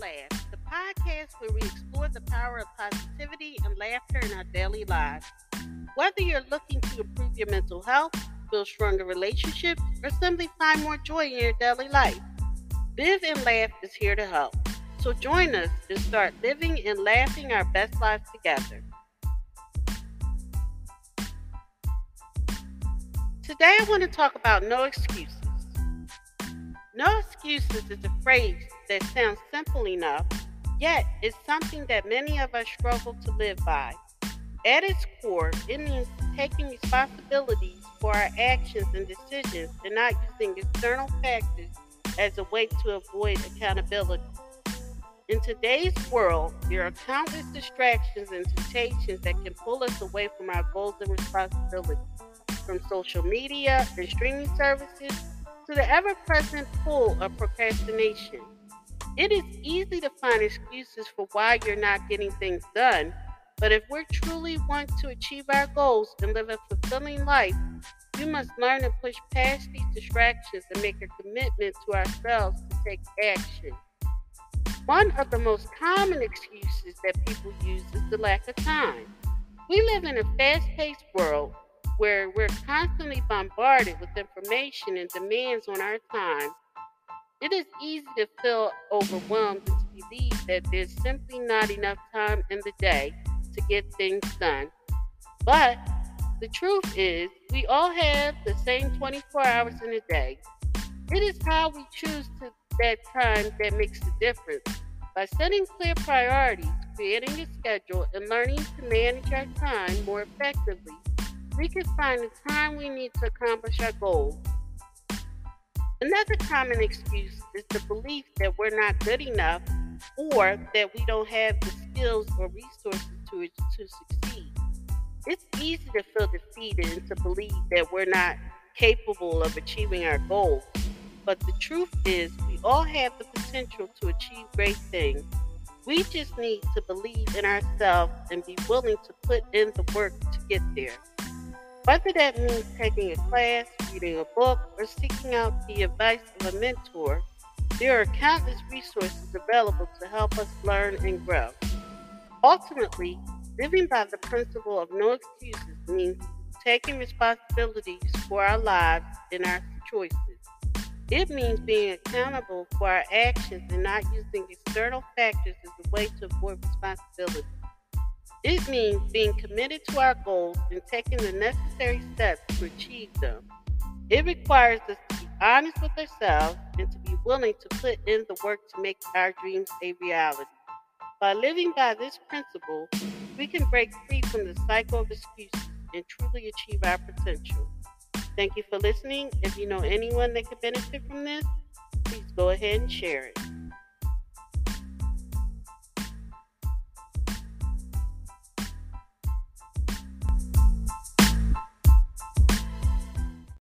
Laugh, the podcast where we explore the power of positivity and laughter in our daily lives. Whether you're looking to improve your mental health, build stronger relationships, or simply find more joy in your daily life, Live and Laugh is here to help. So join us and start living and laughing our best lives together. Today I want to talk about no excuses. No excuses is a phrase that sounds simple enough, yet it's something that many of us struggle to live by. At its core, it means taking responsibilities for our actions and decisions and not using external factors as a way to avoid accountability. In today's world, there are countless distractions and temptations that can pull us away from our goals and responsibilities, from social media and streaming services to the ever present pull of procrastination. It is easy to find excuses for why you're not getting things done, but if we truly want to achieve our goals and live a fulfilling life, we must learn to push past these distractions and make a commitment to ourselves to take action. One of the most common excuses that people use is the lack of time. We live in a fast paced world where we're constantly bombarded with information and demands on our time, it is easy to feel overwhelmed and to believe that there's simply not enough time in the day to get things done. But the truth is, we all have the same 24 hours in a day. It is how we choose to, that time that makes the difference. By setting clear priorities, creating a schedule, and learning to manage our time more effectively, we can find the time we need to accomplish our goals. Another common excuse is the belief that we're not good enough or that we don't have the skills or resources to, to succeed. It's easy to feel defeated and to believe that we're not capable of achieving our goals. But the truth is, we all have the potential to achieve great things. We just need to believe in ourselves and be willing to put in the work to get there. Whether that means taking a class, reading a book, or seeking out the advice of a mentor, there are countless resources available to help us learn and grow. Ultimately, living by the principle of no excuses means taking responsibilities for our lives and our choices. It means being accountable for our actions and not using external factors as a way to avoid responsibility. It means being committed to our goals and taking the necessary steps to achieve them. It requires us to be honest with ourselves and to be willing to put in the work to make our dreams a reality. By living by this principle, we can break free from the cycle of excuses and truly achieve our potential. Thank you for listening. If you know anyone that could benefit from this, please go ahead and share it.